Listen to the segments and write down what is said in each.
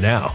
now.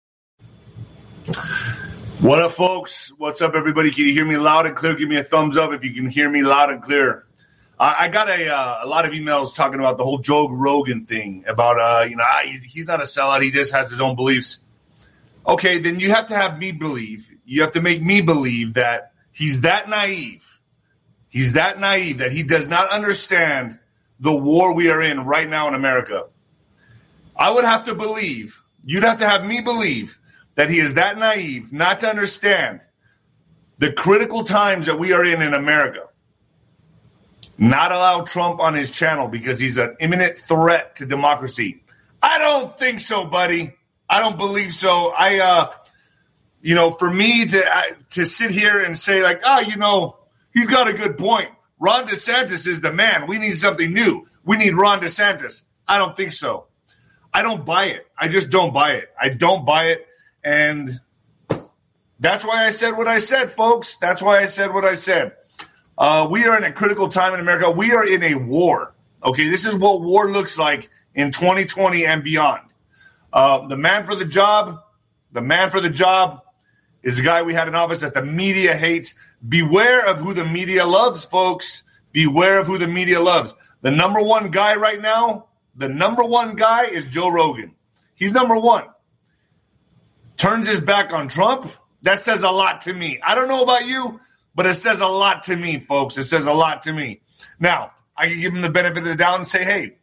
What up, folks? What's up, everybody? Can you hear me loud and clear? Give me a thumbs up if you can hear me loud and clear. I, I got a, uh, a lot of emails talking about the whole Joe Rogan thing about, uh, you know, he's not a sellout. He just has his own beliefs. Okay, then you have to have me believe. You have to make me believe that he's that naive. He's that naive that he does not understand the war we are in right now in America. I would have to believe, you'd have to have me believe that he is that naive not to understand the critical times that we are in in America. Not allow Trump on his channel because he's an imminent threat to democracy. I don't think so, buddy. I don't believe so. I, uh, you know, for me to uh, to sit here and say like, oh, you know, he's got a good point. Ron DeSantis is the man. We need something new. We need Ron DeSantis. I don't think so. I don't buy it. I just don't buy it. I don't buy it. And that's why I said what I said, folks. That's why I said what I said. Uh, we are in a critical time in America. We are in a war. Okay, this is what war looks like in 2020 and beyond. Uh, the man for the job, the man for the job is a guy we had in office that the media hates. Beware of who the media loves, folks. Beware of who the media loves. The number one guy right now, the number one guy is Joe Rogan. He's number one turns his back on Trump, that says a lot to me. I don't know about you, but it says a lot to me, folks. It says a lot to me. Now, I can give him the benefit of the doubt and say, hey,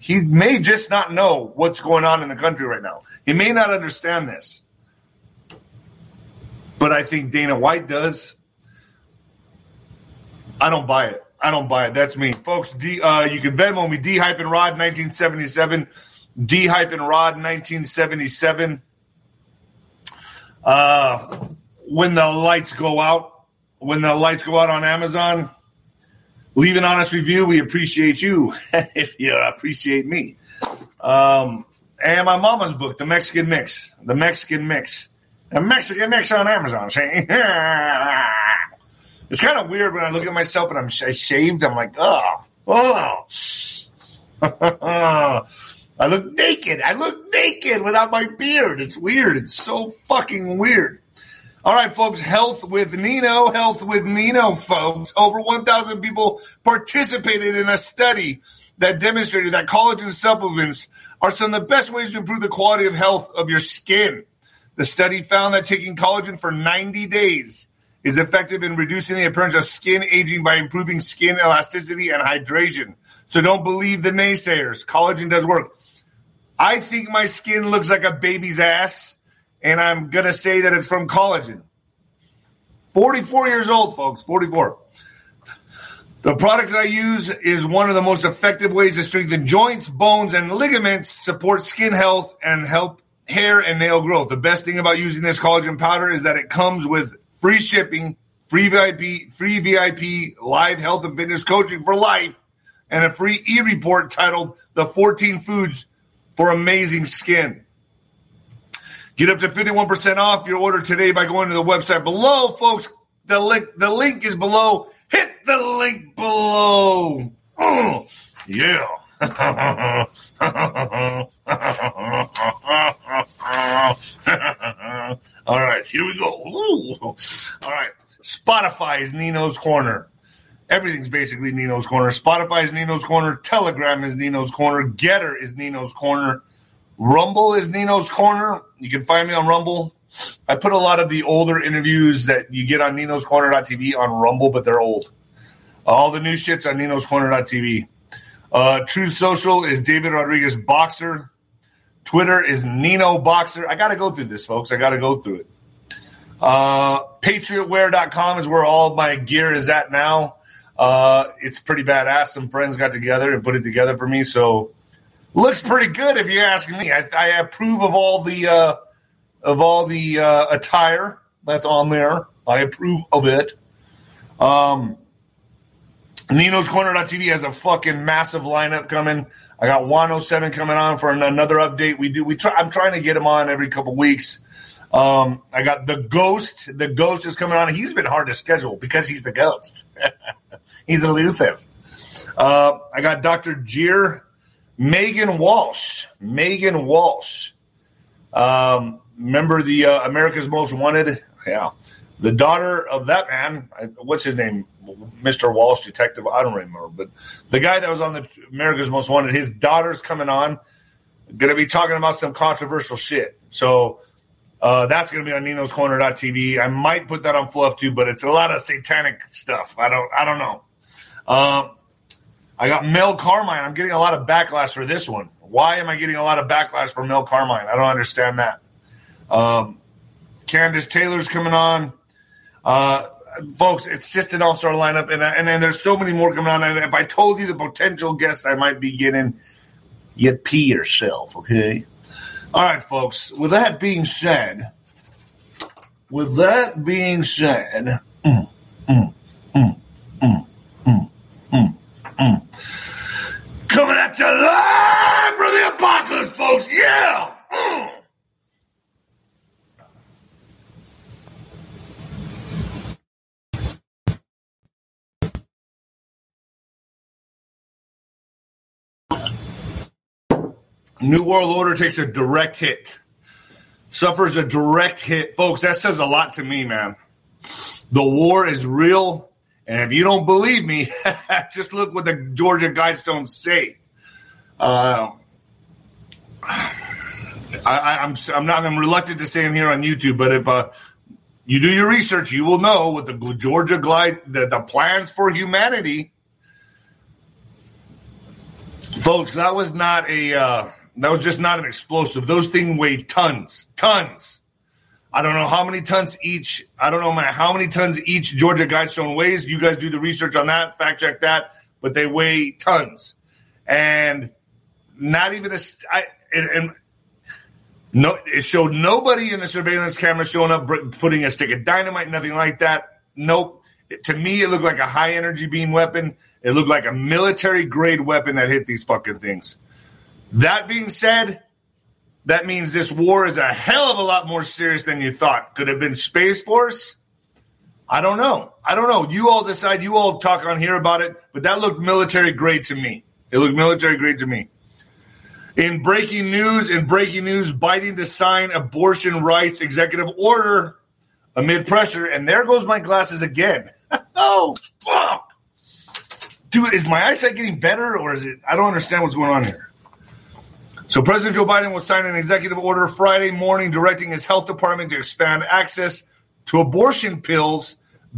he may just not know what's going on in the country right now. He may not understand this. But I think Dana White does. I don't buy it. I don't buy it. That's me. Folks, D, uh, you can Venmo me, D hyphen Rod 1977. D hyphen Rod 1977. Uh, when the lights go out, when the lights go out on Amazon, leave an honest review. We appreciate you if you appreciate me. Um, and my mama's book, The Mexican Mix, The Mexican Mix, The Mexican Mix on Amazon. it's kind of weird when I look at myself and I'm I shaved. I'm like, oh, oh. I look naked. I look naked without my beard. It's weird. It's so fucking weird. All right, folks, health with Nino, health with Nino, folks. Over 1,000 people participated in a study that demonstrated that collagen supplements are some of the best ways to improve the quality of health of your skin. The study found that taking collagen for 90 days is effective in reducing the appearance of skin aging by improving skin elasticity and hydration. So don't believe the naysayers. Collagen does work. I think my skin looks like a baby's ass, and I'm going to say that it's from collagen. 44 years old, folks, 44. The product I use is one of the most effective ways to strengthen joints, bones, and ligaments, support skin health, and help hair and nail growth. The best thing about using this collagen powder is that it comes with free shipping, free VIP, free VIP live health and fitness coaching for life, and a free e-report titled "The 14 Foods for amazing skin. Get up to 51% off your order today by going to the website below, folks. The link, the link is below. Hit the link below. Yeah. All right, here we go. All right. Spotify is Nino's Corner. Everything's basically Nino's Corner. Spotify is Nino's Corner. Telegram is Nino's Corner. GETTR is Nino's Corner. Rumble is Nino's Corner. You can find me on Rumble. I put a lot of the older interviews that you get on Nino's Corner.tv on Rumble, but they're old. All the new shit's on Nino's Corner.tv. Uh, Truth Social is David Rodriguez Boxer. Twitter is Nino Boxer. I got to go through this, folks. I got to go through it. Uh, PatriotWear.com is where all my gear is at now. Uh, it's pretty badass. Some friends got together and put it together for me, so looks pretty good if you ask me. I, I approve of all the uh, of all the uh, attire that's on there. I approve of it. Um, Nino's Corner.tv has a fucking massive lineup coming. I got 107 coming on for another update. We do. We try. I'm trying to get him on every couple weeks. Um, I got the Ghost. The Ghost is coming on. He's been hard to schedule because he's the Ghost. he's elusive. Uh, I got Dr. Jeer, Megan Walsh. Megan Walsh. Um, remember the uh, America's Most Wanted? Yeah. The daughter of that man, what's his name? Mr. Walsh, detective. I don't remember, but the guy that was on the America's Most Wanted, his daughter's coming on, going to be talking about some controversial shit. So uh, that's going to be on Nino's Corner.tv. I might put that on Fluff too, but it's a lot of satanic stuff. I don't, I don't know. Um, I got Mel Carmine. I'm getting a lot of backlash for this one. Why am I getting a lot of backlash for Mel Carmine? I don't understand that. Um, Kandiss Taylor's coming on. Uh, folks, it's just an all star lineup, and and then there's so many more coming on. And if I told you the potential guests I might be getting, you'd pee yourself. Okay. All right, folks. With that being said, with that being said, mm, mm, mm, mm, mm, coming at you live from the apocalypse, folks. Yeah. Mm. New World Order takes a direct hit, suffers a direct hit. Folks, that says a lot to me, man. The war is real. And if you don't believe me, just look what the Georgia Guidestones say. Uh, I, am I'm, I'm not I'm reluctant to say them here on YouTube, but if uh, you do your research, you will know what the Georgia Glide the, the plans for humanity, folks. That was not a uh, that was just not an explosive. Those things weigh tons, tons. I don't know how many tons each. I don't know how many tons each Georgia Guidestone weighs. You guys do the research on that, fact check that. But they weigh tons, and not even a. I, and, and no, it showed nobody in the surveillance camera showing up putting a stick of dynamite, nothing like that. Nope. To me, it looked like a high energy beam weapon. It looked like a military grade weapon that hit these fucking things. That being said, that means this war is a hell of a lot more serious than you thought. Could have been Space Force. I don't know. I don't know. You all decide. You all talk on here about it, but that looked military grade to me. It looked military grade to me. In breaking news, in breaking news, Biden to sign abortion rights executive order amid pressure, and there goes my glasses again. oh fuck, dude! Is my eyesight getting better, or is it? I don't understand what's going on here. So President Joe Biden will sign an executive order Friday morning directing his health department to expand access to abortion pills,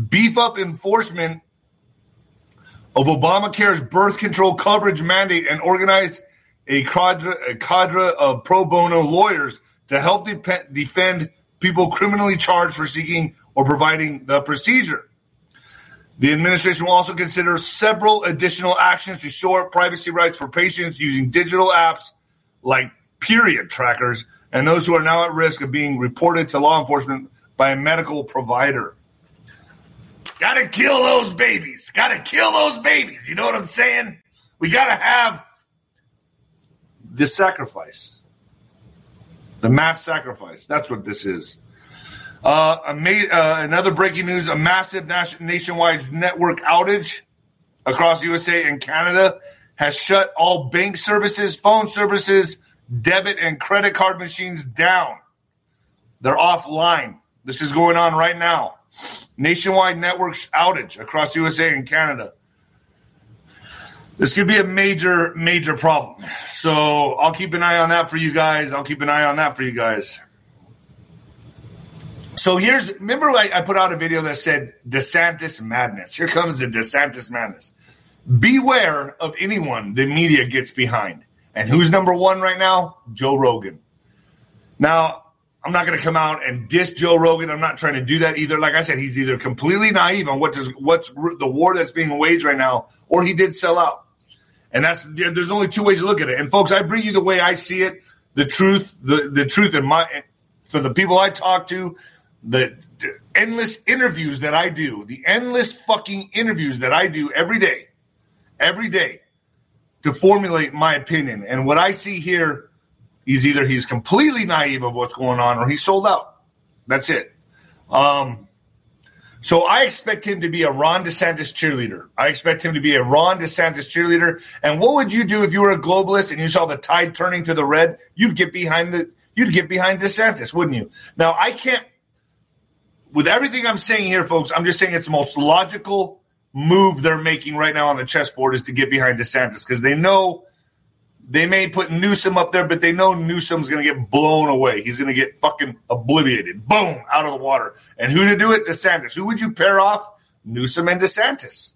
beef up enforcement of Obamacare's birth control coverage mandate, and organize a cadre, a cadre of pro bono lawyers to help de- defend people criminally charged for seeking or providing the procedure. The administration will also consider several additional actions to shore up privacy rights for patients using digital apps like period trackers and those who are now at risk of being reported to law enforcement by a medical provider. Gotta kill those babies. Gotta kill those babies. You know what I'm saying? We gotta have the sacrifice, the mass sacrifice. That's what this is. Uh, uh, another breaking news: a massive nationwide network outage across USA and Canada has shut all bank services, phone services, debit and credit card machines down. They're offline. This is going on right now. Nationwide networks outage across USA and Canada. This could be a major, major problem. So I'll keep an eye on that for you guys. I'll keep an eye on that for you guys. So here's remember I, I put out a video that said DeSantis madness. Here comes the DeSantis madness beware of anyone the media gets behind. And who's number one right now? Joe Rogan. Now, I'm not going to come out and diss Joe Rogan. I'm not trying to do that either. Like I said, he's either completely naive on what does what's the war that's being waged right now, or he did sell out. And that's there's only two ways to look at it. And folks, I bring you the way I see it, the truth, the the truth in my for the people I talk to, the, the endless interviews that I do, the endless fucking interviews that I do every day, every day to formulate my opinion. And what I see here is either he's completely naive of what's going on or he's sold out. That's it. Um, so I expect him to be a Ron DeSantis cheerleader. I expect him to be a Ron DeSantis cheerleader. And what would you do if you were a globalist and you saw the tide turning to the red? You'd get behind the you'd get behind DeSantis, wouldn't you? Now I can't with everything I'm saying here, folks, I'm just saying it's the most logical move they're making right now on the chessboard is to get behind DeSantis because they know they may put Newsom up there, but they know Newsom's going to get blown away. He's going to get fucking obliterated. Boom, out of the water. And who to do it? DeSantis. Who would you pair off? Newsom and DeSantis.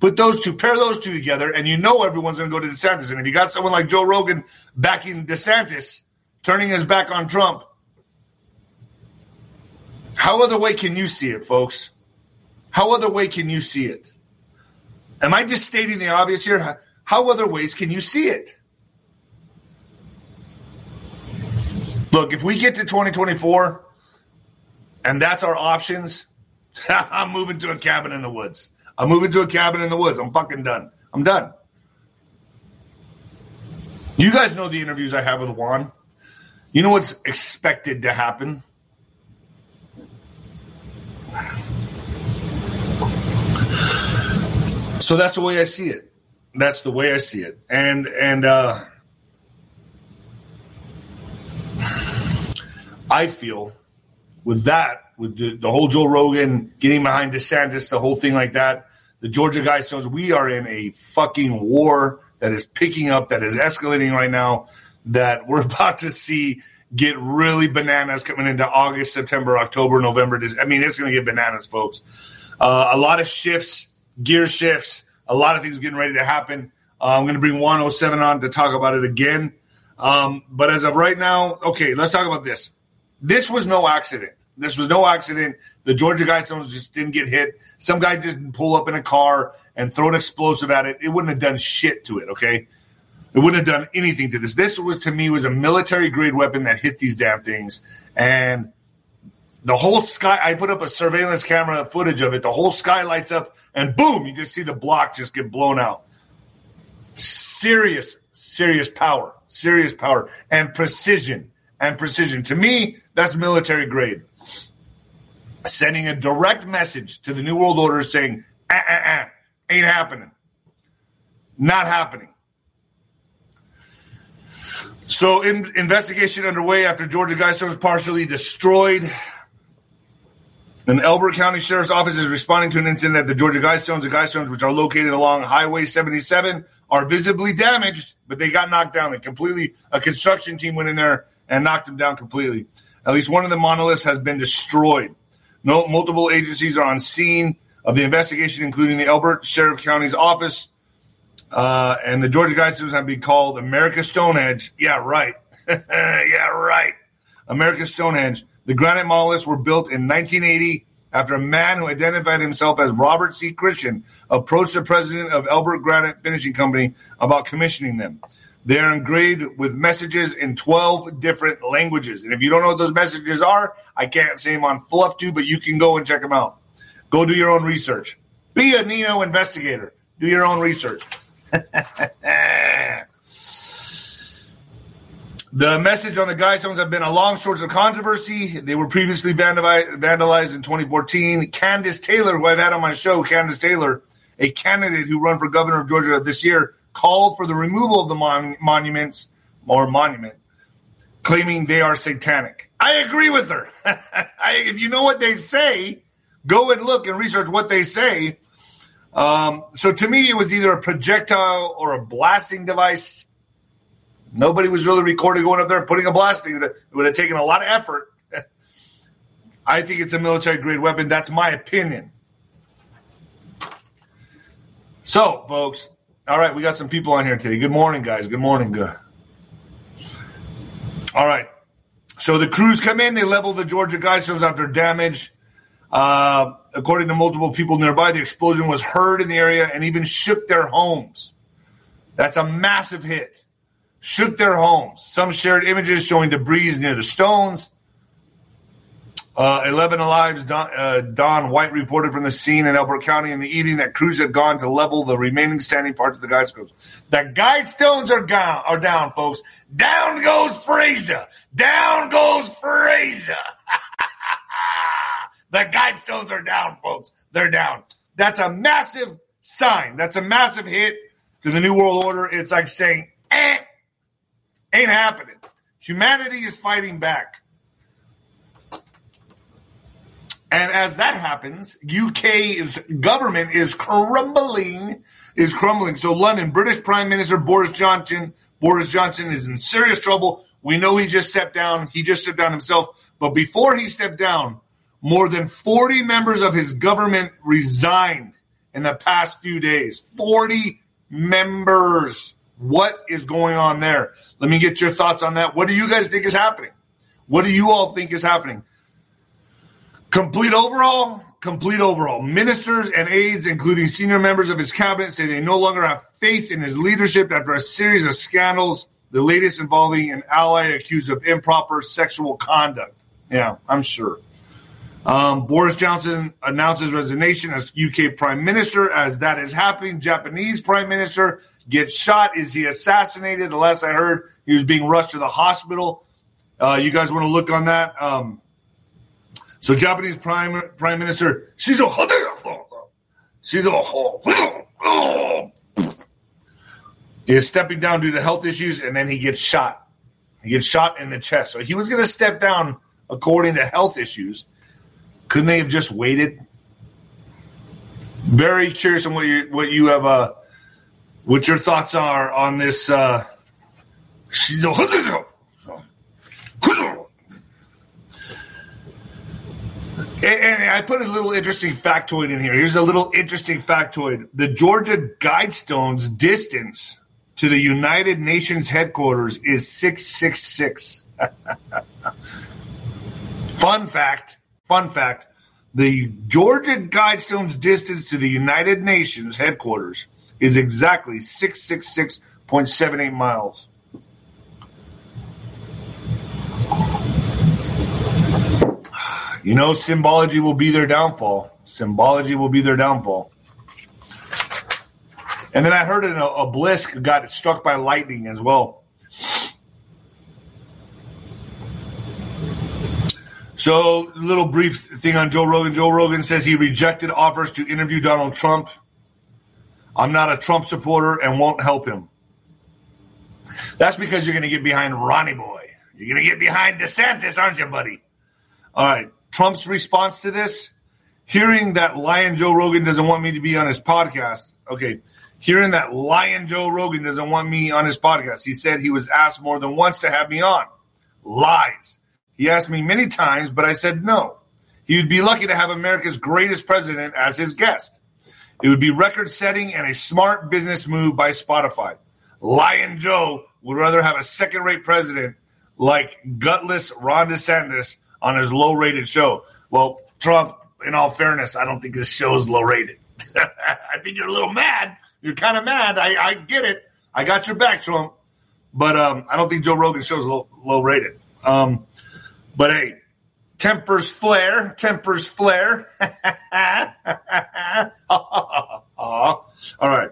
Put those two, pair those two together, and you know everyone's going to go to DeSantis. And if you got someone like Joe Rogan backing DeSantis, turning his back on Trump, how other way can you see it, folks? How other way can you see it? Am I just stating the obvious here? How other ways can you see it? Look, if we get to 2024 and that's our options, I'm moving to a cabin in the woods. I'm moving to a cabin in the woods. I'm fucking done. I'm done. You guys know the interviews I have with Juan. You know what's expected to happen? So that's the way I see it. That's the way I see it. And and uh, I feel with that, with the, the whole Joe Rogan getting behind DeSantis, the whole thing like that, the Georgia Guidestones, we are in a fucking war that is picking up, that is escalating right now, that we're about to see get really bananas coming into August, September, October, November. I mean, it's going to get bananas, folks. Uh, a lot of shifts, gear shifts, a lot of things getting ready to happen. Uh, I'm going to bring 107 on to talk about it again. Um, but as of right now, okay, let's talk about this. This was no accident. This was no accident. The Georgia Guidestones just didn't get hit. Some guy didn't pull up in a car and throw an explosive at it. It wouldn't have done shit to it, okay? It wouldn't have done anything to this. This was to me was a military grade weapon that hit these damn things. And the whole sky I put up a surveillance camera footage of it. The whole sky lights up and boom, you just see the block just get blown out. Serious, serious power, serious power and precision and precision. To me, that's military grade. Sending a direct message to the New World Order saying, ah, ah, ah, ain't happening. Not happening. So, in, investigation underway after Georgia Guidestone was partially destroyed. An Elbert County Sheriff's Office is responding to an incident at the Georgia Guidestones. The Guidestones, which are located along Highway 77, are visibly damaged, but they got knocked down. They completely, a construction team went in there and knocked them down completely. At least one of the monoliths has been destroyed. No, multiple agencies are on scene of the investigation, including the Elbert Sheriff County's office, uh, and the Georgia Guidestones have been called America Stonehenge. Yeah, right. yeah, right. America Stonehenge. The granite monoliths were built in 1980 after a man who identified himself as Robert C. Christian approached the president of Elbert Granite Finishing Company about commissioning them. They are engraved with messages in 12 different languages. And if you don't know what those messages are, I can't say them on Fluff Tube, but you can go and check them out. Go do your own research. Be a Nino investigator. Do your own research. The message on the Guidestones have been a long source of controversy. They were previously vandalized in 2014. Kandiss Taylor, who I've had on my show, Kandiss Taylor, a candidate who run for governor of Georgia this year, called for the removal of the mon- monuments or monument, claiming they are satanic. I agree with her. I, if you know what they say, go and look and research what they say. Um, so to me, it was either a projectile or a blasting device. Nobody was really recording going up there and putting a blasting. It would have taken a lot of effort. I think it's a military grade weapon. That's my opinion. So, folks, all right, we got some people on here today. Good morning, guys. Good morning. Good. All right. So the crews come in, they level the Georgia geysers after damage. Uh, according to multiple people nearby, the explosion was heard in the area and even shook their homes. That's a massive hit shook their homes. Some shared images showing debris near the stones. Uh, 11 Alive's Don, uh, Don White reported from the scene in Elbert County in the evening that crews had gone to level the remaining standing parts of the guidestones. The guidestones are down, are down, folks. Down goes Frazier. Down goes Frazier. the guidestones are down, folks. They're down. That's a massive sign. That's a massive hit to the New World Order. It's like saying, eh, ain't happening. Humanity is fighting back. And as that happens, UK's government is crumbling, is crumbling. So London, British Prime Minister Boris Johnson, Boris Johnson is in serious trouble. We know he just stepped down. He just stepped down himself. But before he stepped down, more than 40 members of his government resigned in the past few days. 40 members. What is going on there? Let me get your thoughts on that. What do you guys think is happening? What do you all think is happening? Complete overall, complete overall. Ministers and aides, including senior members of his cabinet, say they no longer have faith in his leadership after a series of scandals, the latest involving an ally accused of improper sexual conduct. Yeah, I'm sure. Um, Boris Johnson announces resignation as UK Prime Minister. As that is happening, Japanese Prime Minister gets shot. Is he assassinated? The last I heard, he was being rushed to the hospital. Uh, you guys want to look on that? Um, so Japanese Prime Prime Minister Shizo Shizo is stepping down due to health issues, and then he gets shot. He gets shot in the chest. So he was going to step down according to health issues. Couldn't they have just waited? Very curious on what you what you have uh what your thoughts are on this uh And, I put a little interesting factoid in here. Here's a little interesting factoid. The Georgia Guidestones distance to the United Nations headquarters is 666. fun fact, fun fact. The Georgia Guidestones distance to the United Nations headquarters is exactly 666.78 miles. You know, symbology will be their downfall. Symbology will be their downfall. And then I heard an obelisk got struck by lightning as well. So, little brief thing on Joe Rogan. Joe Rogan says he rejected offers to interview Donald Trump. I'm not a Trump supporter and won't help him. That's because you're going to get behind Ronnie Boy. You're going to get behind DeSantis, aren't you, buddy? All right. Trump's response to this, hearing that Lion Joe Rogan doesn't want me to be on his podcast. Okay. Hearing that Lion Joe Rogan doesn't want me on his podcast. He said he was asked more than once to have me on. Lies. He asked me many times, but I said no. He would be lucky to have America's greatest president as his guest. It would be record setting and a smart business move by Spotify. Lion Joe would rather have a second rate president like gutless Ron DeSantis on his low rated show. Well, Trump, in all fairness, I don't think this show is low rated. I think you're a little mad. You're kind of mad. I, I, get it. I got your back, Trump. But um, I don't think Joe Rogan's show is low, low rated. Um, but hey, tempers flare, tempers flare. all right.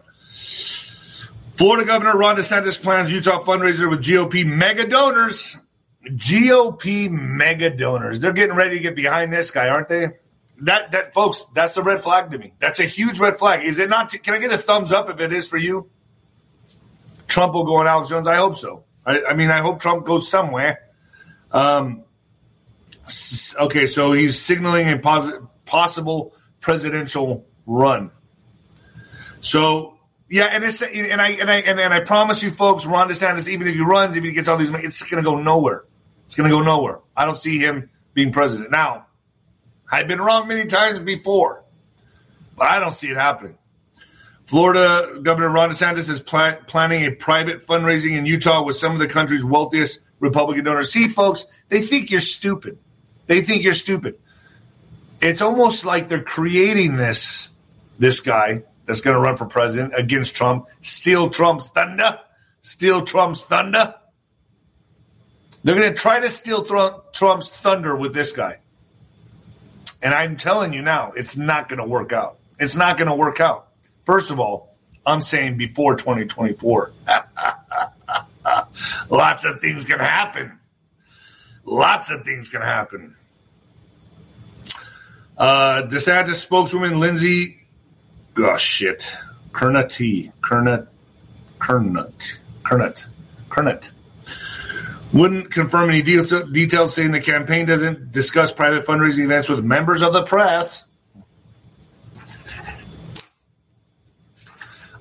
Florida Governor Ron DeSantis plans Utah fundraiser with GOP mega donors. GOP mega donors. They're getting ready to get behind this guy, aren't they? That that folks, that's a red flag to me. That's a huge red flag. Is it not? Can I get a thumbs up if it is for you? Trump will go on Alex Jones. I hope so. I, I mean, I hope Trump goes somewhere. Um, okay, so he's signaling a posi- possible presidential run. So yeah, and it's and I and I and, and I promise you, folks, Ron DeSantis, even if he runs, if he gets all these, it's going to go nowhere. It's going to go nowhere. I don't see him being president. Now, I've been wrong many times before, but I don't see it happening. Florida Governor Ron DeSantis is pl- planning a private fundraising in Utah with some of the country's wealthiest Republican donors. See, folks, they think you're stupid. They think you're stupid. It's almost like they're creating this this guy that's going to run for president against Trump, steal Trump's thunder, steal Trump's thunder. They're going to try to steal Trump's thunder with this guy. And I'm telling you now, it's not going to work out. It's not going to work out. First of all, I'm saying before 2024. Lots of things can happen. Lots of things can happen. Uh, DeSantis spokeswoman Lindsay, oh shit, Kernat, Kernat, Kernat, Kernat, Kernat, wouldn't confirm any details, saying the campaign doesn't discuss private fundraising events with members of the press.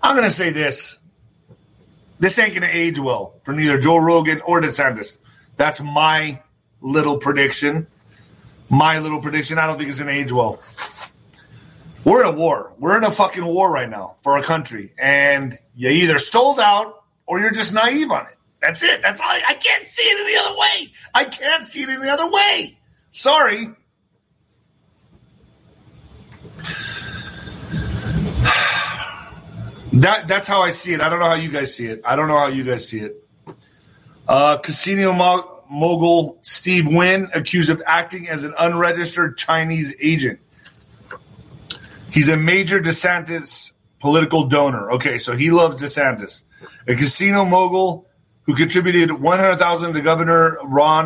I'm going to say this. This ain't going to age well for neither Joe Rogan or DeSantis. That's my little prediction. My little prediction. I don't think it's going to age well. We're in a war. We're in a fucking war right now for our country. And you either sold out or you're just naive on it. That's it. That's all. I, I can't see it any other way. I can't see it any other way. Sorry. That that's how I see it. I don't know how you guys see it. I don't know how you guys see it. Uh, casino mo- mogul Steve Wynn accused of acting as an unregistered Chinese agent. He's a major DeSantis political donor. Okay, so he loves DeSantis. A casino mogul who contributed 100,000 to Governor Ron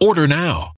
Order now.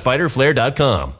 www.fighterflare.com.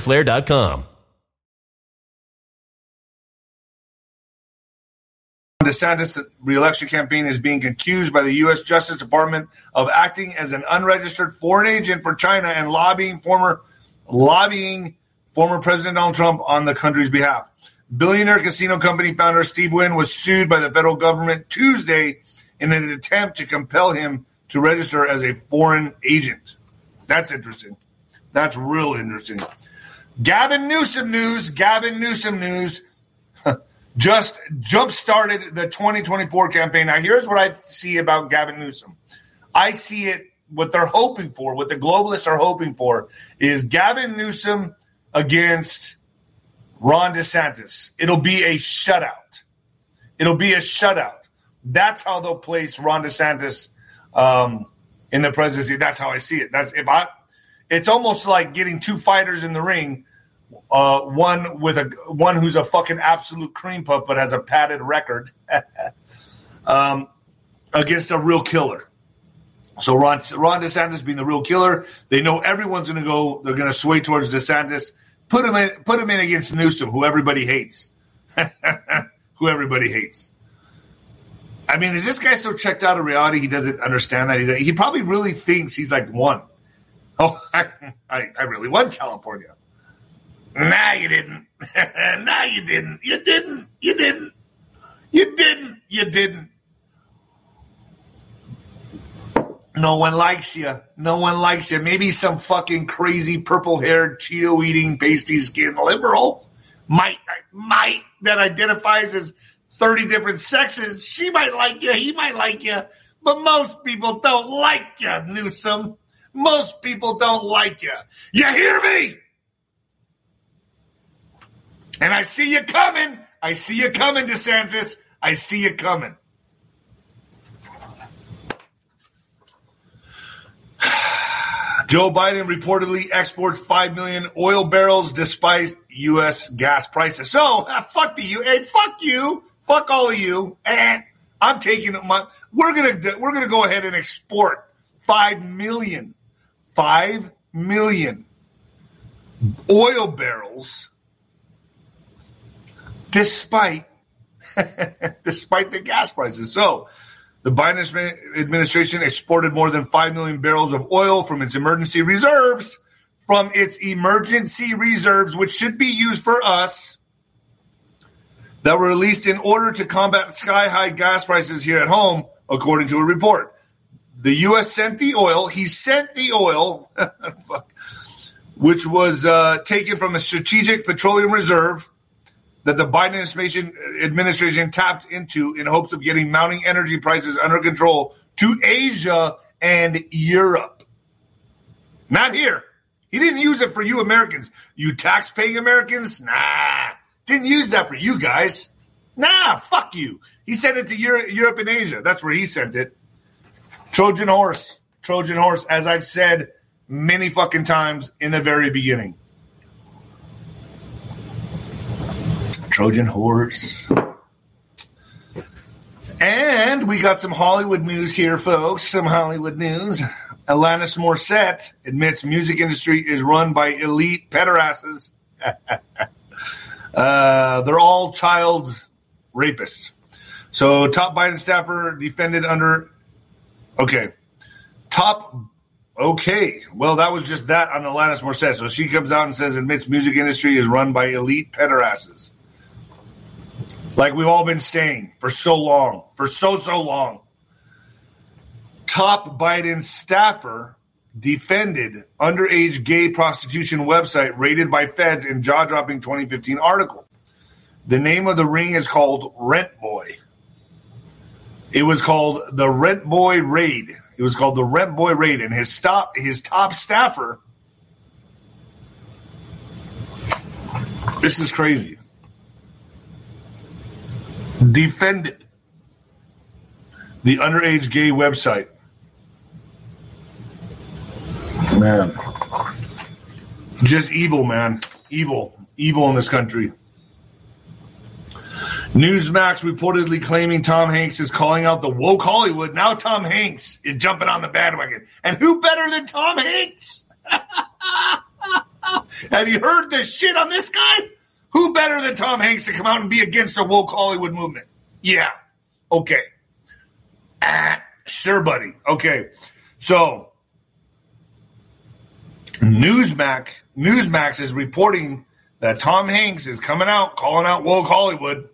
fighterflare.com. DeSantis' reelection campaign is being accused by the U.S. Justice Department of acting as an unregistered foreign agent for China and lobbying former lobbying former President Donald Trump on the country's behalf. Billionaire casino company founder Steve Wynn was sued by the federal government Tuesday in an attempt to compel him to register as a foreign agent. That's interesting. That's real interesting. Gavin Newsom news. Gavin Newsom news. Just jump started the 2024 campaign. Now, here's what I see about Gavin Newsom. I see it, what they're hoping for, what the globalists are hoping for, is Gavin Newsom against Ron DeSantis. It'll be a shutout. It'll be a shutout. That's how they'll place Ron DeSantis um, in the presidency. That's how I see it. That's if I. It's almost like getting two fighters in the ring, uh, one with a one who's a fucking absolute cream puff but has a padded record, um, against a real killer. So Ron, Ron DeSantis being the real killer, they know everyone's going to go. They're going to sway towards DeSantis. Put him in. Put him in against Newsom, who everybody hates. who everybody hates. I mean, is this guy so checked out of reality he doesn't understand that? He, he probably really thinks he's like one. Oh, I, I really won California. Nah, you didn't. nah, you didn't. You didn't. You didn't. You didn't. You didn't. No one likes you. No one likes you. Maybe some fucking crazy purple haired Cheeto eating pasty skin liberal might might that identifies as 30 different sexes. She might like you, he might like you, but most people don't like you, Newsom. Most people don't like you. You hear me? And I see you coming. I see you coming, DeSantis. I see you coming. Joe Biden reportedly exports 5 million oil barrels despite U.S. gas prices. So, fuck the you. Hey, fuck you. Fuck all of you. And I'm taking my. We're gonna we're gonna go ahead and export 5 million, 5 million oil barrels, despite despite the gas prices. So. The Biden administration exported more than 5 million barrels of oil from its emergency reserves, from its emergency reserves, which should be used for us, that were released in order to combat sky high gas prices here at home, according to a report. The U.S. sent the oil. He sent the oil, which was uh, taken from a strategic petroleum reserve that the Biden administration, administration tapped into in hopes of getting mounting energy prices under control to Asia and Europe. Not here. He didn't use it for you Americans. You tax paying Americans? Nah. Didn't use that for you guys. Nah, fuck you. He sent it to Europe and Asia. That's where he sent it. Trojan horse. Trojan horse, as I've said many fucking times in the very beginning. Trojan horse. And we got some Hollywood news here, folks. Some Hollywood news. Alanis Morissette admits music industry is run by elite pederasts. Uh, they're all child rapists. So, top Biden staffer defended under. Okay. Top. Okay. Well, that was just that on Alanis Morissette. So she comes out and says admits music industry is run by elite pederasts. Like we've all been saying for so long, for so, so long. Top Biden staffer defended underage gay prostitution website raided by feds in jaw dropping 2015 article. The name of the ring is called Rent Boy. It was called the Rent Boy Raid. It was called the Rent Boy Raid, and his stop his top staffer. This is crazy. Defended the underage gay website Man. Just evil, man. Evil. Evil in this country. Newsmax reportedly claiming Tom Hanks is calling out the woke Hollywood. Now Tom Hanks is jumping on the bandwagon. And who better than Tom Hanks? Have you heard the shit on this guy? Who better than Tom Hanks to come out and be against the woke Hollywood movement? Yeah. Okay. Ah, sure, buddy. Okay. So Newsmax Newsmax is reporting that Tom Hanks is coming out calling out woke Hollywood.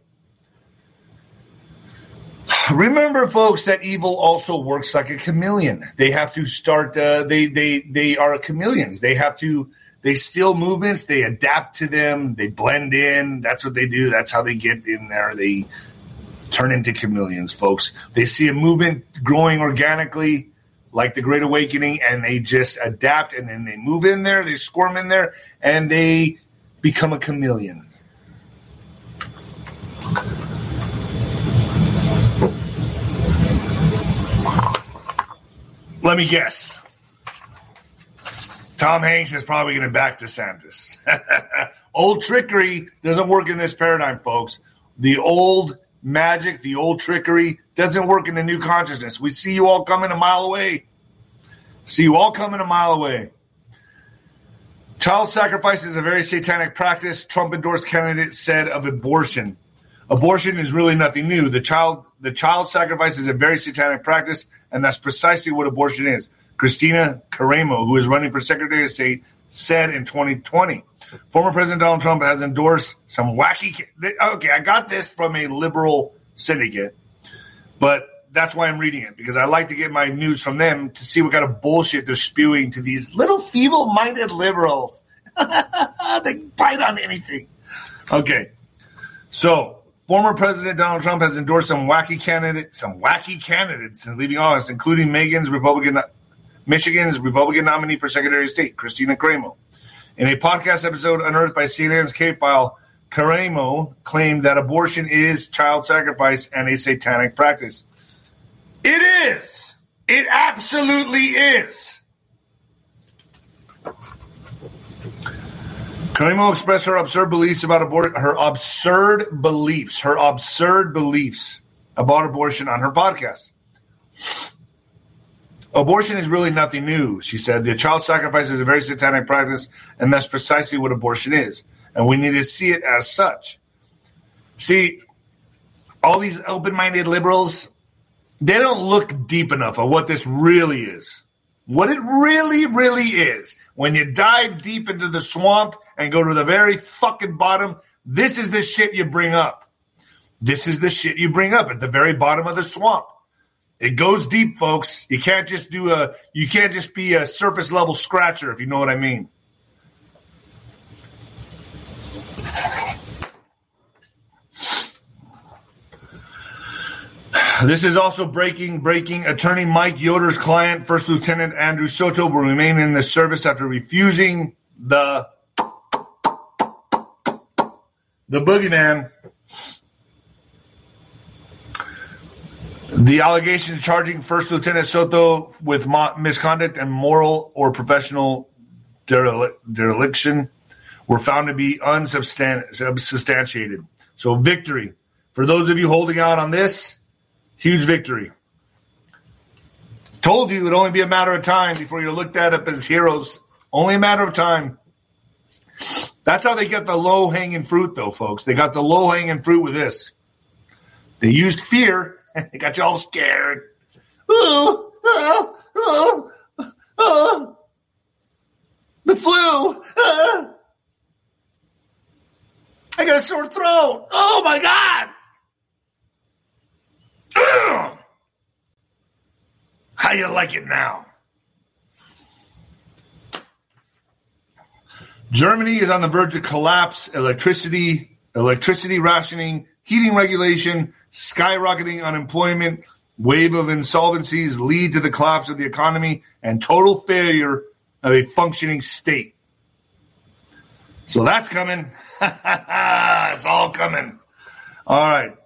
Remember, folks, that evil also works like a chameleon. They have to start. Uh, they they they are chameleons. They have to. They steal movements. They adapt to them. They blend in. That's what they do. That's how they get in there. They turn into chameleons, folks. They see a movement growing organically, like the Great Awakening, and they just adapt. And then they move in there. They squirm in there, and they become a chameleon. Let me guess. Tom Hanks is probably going to back DeSantis. old trickery doesn't work in this paradigm, folks. The old magic, the old trickery doesn't work in the new consciousness. We see you all coming a mile away. See you all coming a mile away. Child sacrifice is a very satanic practice, Trump endorsed candidate said of abortion. Abortion is really nothing new. The child the child sacrifice is a very satanic practice, and that's precisely what abortion is. Kristina Karamo, who is running for Secretary of State, said in 2020. Former President Donald Trump has endorsed some wacky. Okay, I got this from a liberal syndicate, but that's why I'm reading it because I like to get my news from them to see what kind of bullshit they're spewing to these little feeble minded liberals. they bite on anything. Okay, so Former President Donald Trump has endorsed some wacky candidates, some wacky candidates in leaving office, including Megan's Republican, Michigan's Republican nominee for Secretary of State, Kristina Karamo. In a podcast episode unearthed by CNN's K-File, Karamo claimed that abortion is child sacrifice and a satanic practice. It is. It absolutely is. Karamo expressed her absurd beliefs about abortion, her absurd beliefs, her absurd beliefs about abortion on her podcast. Abortion is really nothing new, she said. The child sacrifice is a very satanic practice, and that's precisely what abortion is. And we need to see it as such. See, all these open minded liberals, they don't look deep enough at what this really is. What it really, really is. When you dive deep into the swamp and go to the very fucking bottom, this is the shit you bring up. This is the shit you bring up at the very bottom of the swamp. It goes deep, folks. You can't just do a, you can't just be a surface level scratcher, if you know what I mean. This is also breaking. Breaking. Attorney Mike Yoder's client, First Lieutenant Andrew Soto, will remain in the service after refusing the the boogeyman. The allegations charging First Lieutenant Soto with misconduct and moral or professional dereliction were found to be unsubstantiated. So, victory. For those of you holding out on this, Huge victory. Told you it would only be a matter of time before you're looked at up as heroes. Only a matter of time. That's how they get the low hanging fruit, though, folks. They got the low hanging fruit with this. They used fear. They got you all scared. Oh, oh, oh. The flu. Oh. I got a sore throat. Oh my God. How you like it now? Germany is on the verge of collapse. Electricity, electricity rationing, heating regulation, skyrocketing unemployment, wave of insolvencies lead to the collapse of the economy and total failure of a functioning state. So that's coming. it's all coming. All right.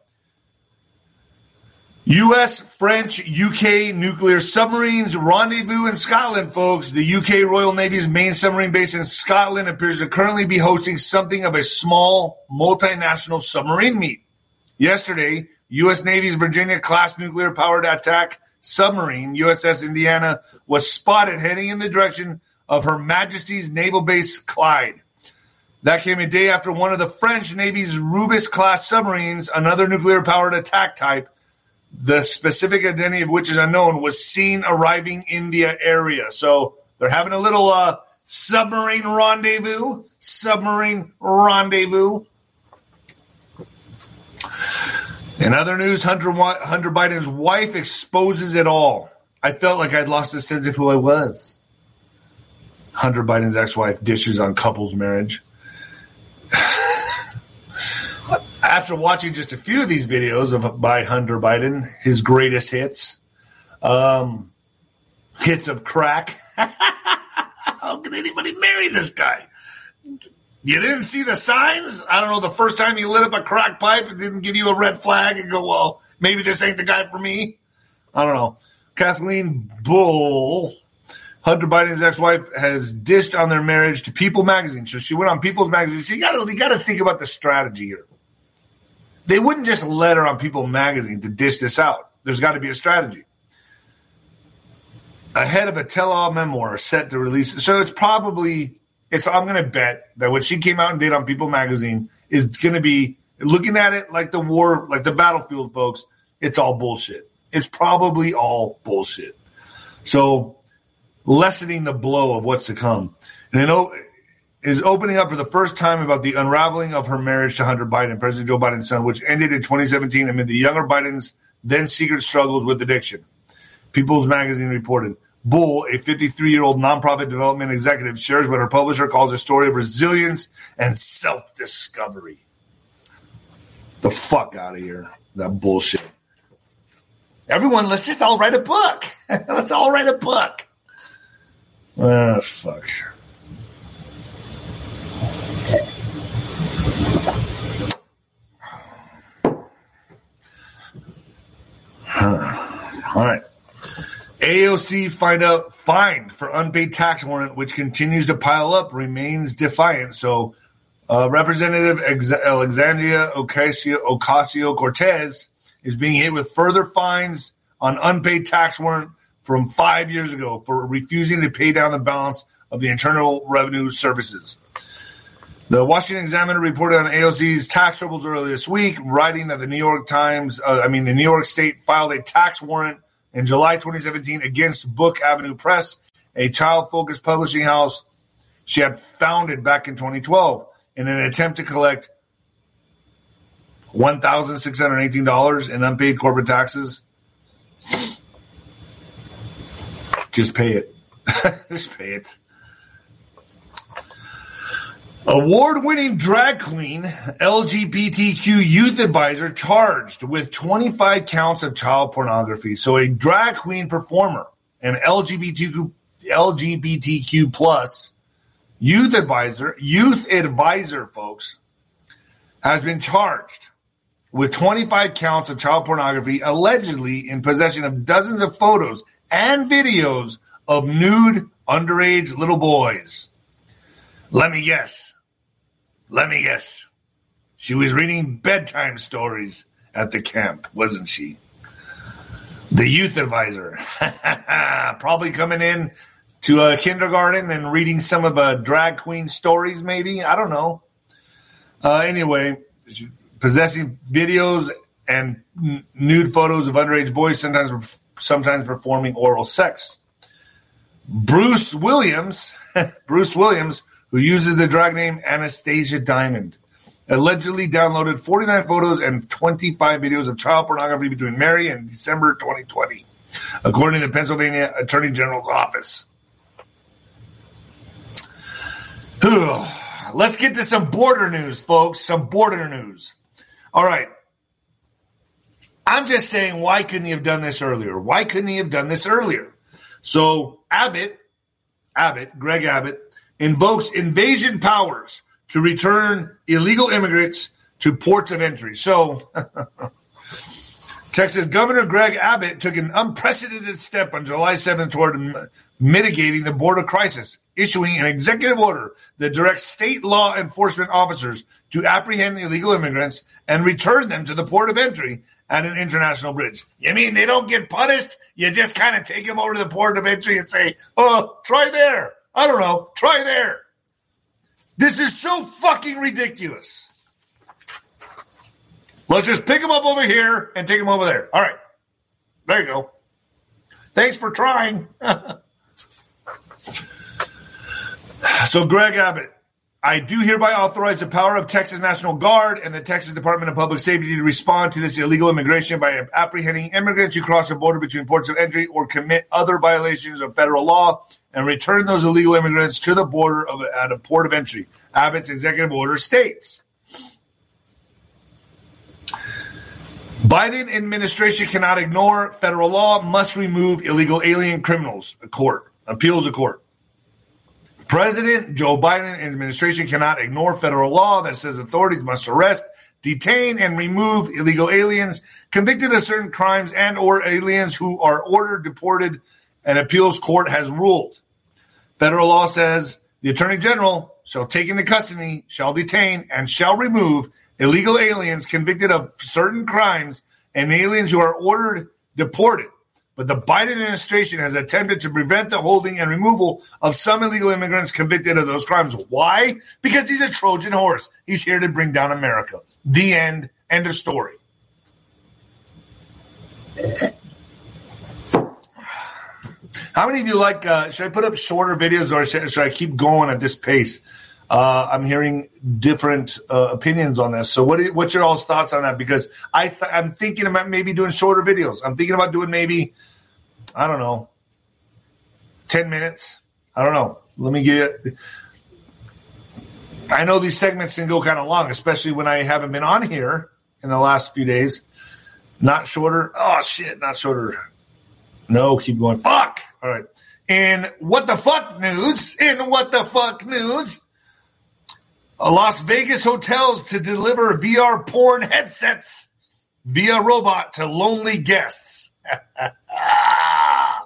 U.S., French, UK nuclear submarines rendezvous in Scotland, folks. The UK Royal Navy's main submarine base in Scotland appears to currently be hosting something of a small multinational submarine meet. Yesterday, U.S. Navy's Virginia class nuclear powered attack submarine, USS Indiana, was spotted heading in the direction of Her Majesty's Naval Base Clyde. That came a day after one of the French Navy's Rubis class submarines, another nuclear powered attack type, the specific identity of which is unknown, was seen arriving in the area. So they're having a little uh, submarine rendezvous. Submarine rendezvous. In other news, Hunter, Hunter Biden's wife exposes it all. I felt like I'd lost a sense of who I was. Hunter Biden's ex wife dishes on couples marriage. After watching just a few of these videos of by Hunter Biden, his greatest hits, um, hits of crack. How can anybody marry this guy? You didn't see the signs? I don't know. The first time you lit up a crack pipe, it didn't give you a red flag and go, well, maybe this ain't the guy for me. I don't know. Kathleen Buhle, Hunter Biden's ex-wife, has dished on their marriage to People Magazine. So she went on People's Magazine. So you got you got to think about the strategy here. They wouldn't just let her on People Magazine to dish this out. There's got to be a strategy. Ahead of a tell-all memoir set to release, so it's probably it's I'm going to bet that what she came out and did on People Magazine is going to be looking at it like the war, like the battlefield, folks. It's all bullshit. It's probably all bullshit. So lessening the blow of what's to come, and it is opening up for the first time about the unraveling of her marriage to Hunter Biden, President Joe Biden's son, which ended in 2017 amid the younger Biden's then secret struggles with addiction. People's Magazine reported. Buhle, a 53 year old nonprofit development executive, shares what her publisher calls a story of resilience and self discovery. The fuck out of here. That bullshit. Everyone, let's just all write a book. let's all write a book. Ah, fuck. All right. AOC find out fined for unpaid tax warrant, which continues to pile up, remains defiant. So, uh, Representative Alexandria Ocasio Cortez is being hit with further fines on unpaid tax warrant from five years ago for refusing to pay down the balance of the Internal Revenue Services. The Washington Examiner reported on AOC's tax troubles earlier this week, writing that the New York Times, uh, I mean, the New York State filed a tax warrant in July 2017 against Brook Avenue Press, a child focused publishing house she had founded back in 2012 in an attempt to collect $1,618 in unpaid corporate taxes. Just pay it. Just pay it. Award winning drag queen, LGBTQ youth advisor charged with 25 counts of child pornography. So, a drag queen performer, an LGBTQ, LGBTQ plus youth advisor, youth advisor, folks, has been charged with 25 counts of child pornography, allegedly in possession of dozens of photos and videos of nude underage little boys. Let me guess. Let me guess. She was reading bedtime stories at the camp, wasn't she? The youth advisor. Probably coming in to a kindergarten and reading some of a drag queen stories, maybe. I don't know. Uh, anyway, possessing videos and n- nude photos of underage boys, sometimes sometimes performing oral sex. Bruce Williams, Bruce Williams who uses the drag name Anastasia Diamond, allegedly downloaded 49 photos and 25 videos of child pornography between May and December 2020, according to the Pennsylvania Attorney General's office. Let's get to some border news, folks. Some border news. All right. I'm just saying, why couldn't he have done this earlier? Why couldn't he have done this earlier? So Abbott, Abbott, Greg Abbott, invokes invasion powers to return illegal immigrants to ports of entry. So, Texas Governor Greg Abbott took an unprecedented step on July 7th toward mitigating the border crisis, issuing an executive order that directs state law enforcement officers to apprehend illegal immigrants and return them to the port of entry at an international bridge. You mean they don't get punished? You just kind of take them over to the port of entry and say, oh, try there. I don't know. Try there. This is so fucking ridiculous. Let's just pick them up over here and take them over there. All right. There you go. Thanks for trying. so, Greg Abbott I do hereby authorize the power of Texas National Guard and the Texas Department of Public Safety to respond to this illegal immigration by apprehending immigrants who cross the border between ports of entry or commit other violations of federal law and return those illegal immigrants to the border of at a port of entry. Abbott's executive order states. Biden administration cannot ignore federal law, must remove illegal alien criminals. A court appeals a court. President Joe Biden and administration cannot ignore federal law that says authorities must arrest, detain, and remove illegal aliens convicted of certain crimes and or aliens who are ordered deported. An appeals court has ruled. Federal law says the attorney general shall take into custody, shall detain, and shall remove illegal aliens convicted of certain crimes and aliens who are ordered deported. But the Biden administration has attempted to prevent the holding and removal of some illegal immigrants convicted of those crimes. Why? Because he's a Trojan horse. He's here to bring down America. The end. End of story. How many of you like? Uh, should I put up shorter videos or should, should I keep going at this pace? Uh, I'm hearing different uh, opinions on this. So, what is, what's your all's thoughts on that? Because I th- I'm thinking about maybe doing shorter videos. I'm thinking about doing maybe, I don't know, ten minutes. I don't know. Let me get. I know these segments can go kind of long, especially when I haven't been on here in the last few days. Not shorter. Oh shit, not shorter. No, keep going. Fuck. All right. In what the fuck news? In what the fuck news? A Las Vegas hotels to deliver VR porn headsets via robot to lonely guests. I,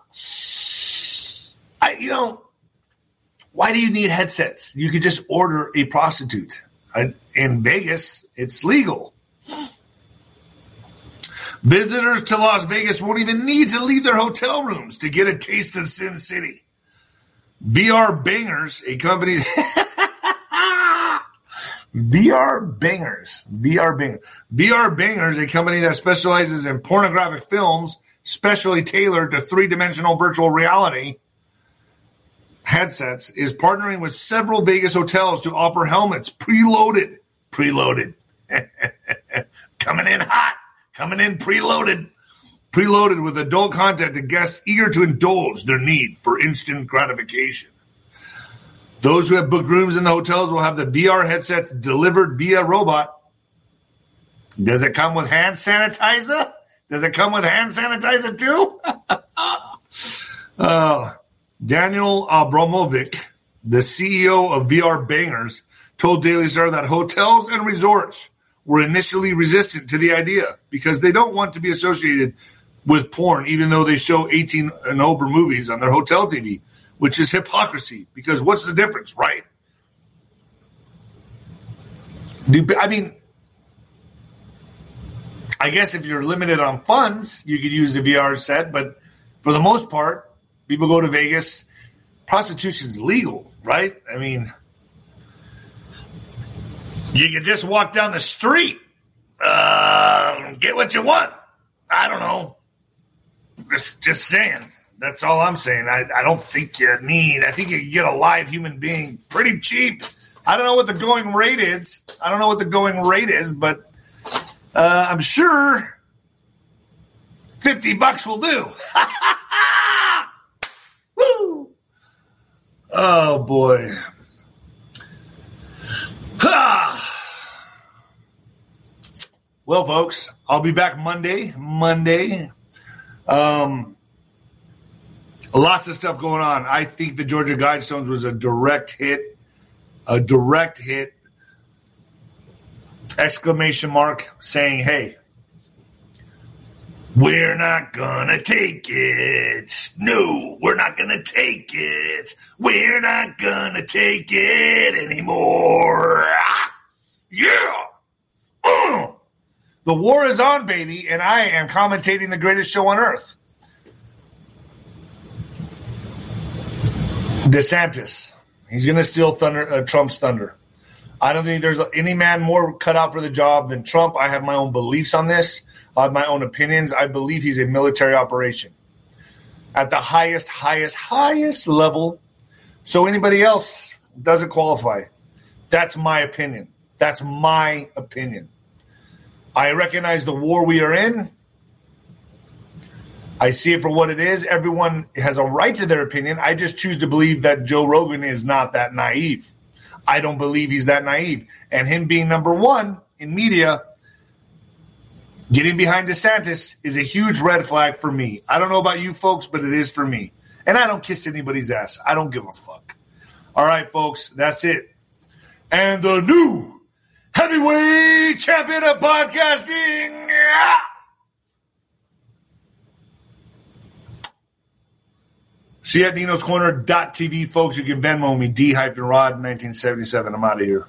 you know, why do you need headsets? You could just order a prostitute. In Vegas, it's legal. Visitors to Las Vegas won't even need to leave their hotel rooms to get a taste of Sin City. VR Bangers, a company. VR Bangers. VR Bangers. VR Bangers, a company that specializes in pornographic films, specially tailored to three dimensional virtual reality headsets, is partnering with several Vegas hotels to offer helmets preloaded. Preloaded. coming in hot. Coming in preloaded. Preloaded with adult content to guests eager to indulge their need for instant gratification. Those who have booked rooms in the hotels will have the VR headsets delivered via robot. Does it come with hand sanitizer? Does it come with hand sanitizer too? uh, Daniel Abramovich, the CEO of VR Bangers, told Daily Star that hotels and resorts were initially resistant to the idea because they don't want to be associated with porn, even though they show 18 and over movies on their hotel TV which is hypocrisy. Because what's the difference, right? I mean, I guess if you're limited on funds, you could use the VR set, but for the most part, people go to Vegas. Prostitution's legal, right? I mean, you can just walk down the street, uh, get what you want. I don't know. Just, just saying. That's all I'm saying. I, I don't think you need. I think you can get a live human being pretty cheap. I don't know what the going rate is. I don't know what the going rate is, but uh, I'm sure fifty bucks will do. Woo! Oh boy. well, folks, I'll be back Monday. Monday. Um, lots of stuff going on. I think the Georgia Guidestones was a direct hit, a direct hit. Exclamation mark saying, "Hey, we're not gonna take it. No, we're not gonna take it. We're not gonna take it anymore." Yeah. The war is on, baby, and I am commentating the greatest show on earth. DeSantis. He's to steal thunder, uh, Trump's thunder. I don't think there's any man more cut out for the job than Trump. I have my own beliefs on this. I have my own opinions. I believe he's a military operation at the highest, highest, highest level. So anybody else doesn't qualify. That's my opinion. That's my opinion. I recognize the war we are in. I see it for what it is. Everyone has a right to their opinion. I just choose to believe that Joe Rogan is not that naive. I don't believe he's that naive. And him being number one in media, getting behind DeSantis is a huge red flag for me. I don't know about you folks, but it is for me. And I don't kiss anybody's ass. I don't give a fuck. All right, folks, that's it. And the new heavyweight champion of podcasting. See you at Nino's Corner.tv, folks. You can Venmo me, D hyphen Rod 1977. I'm out of here.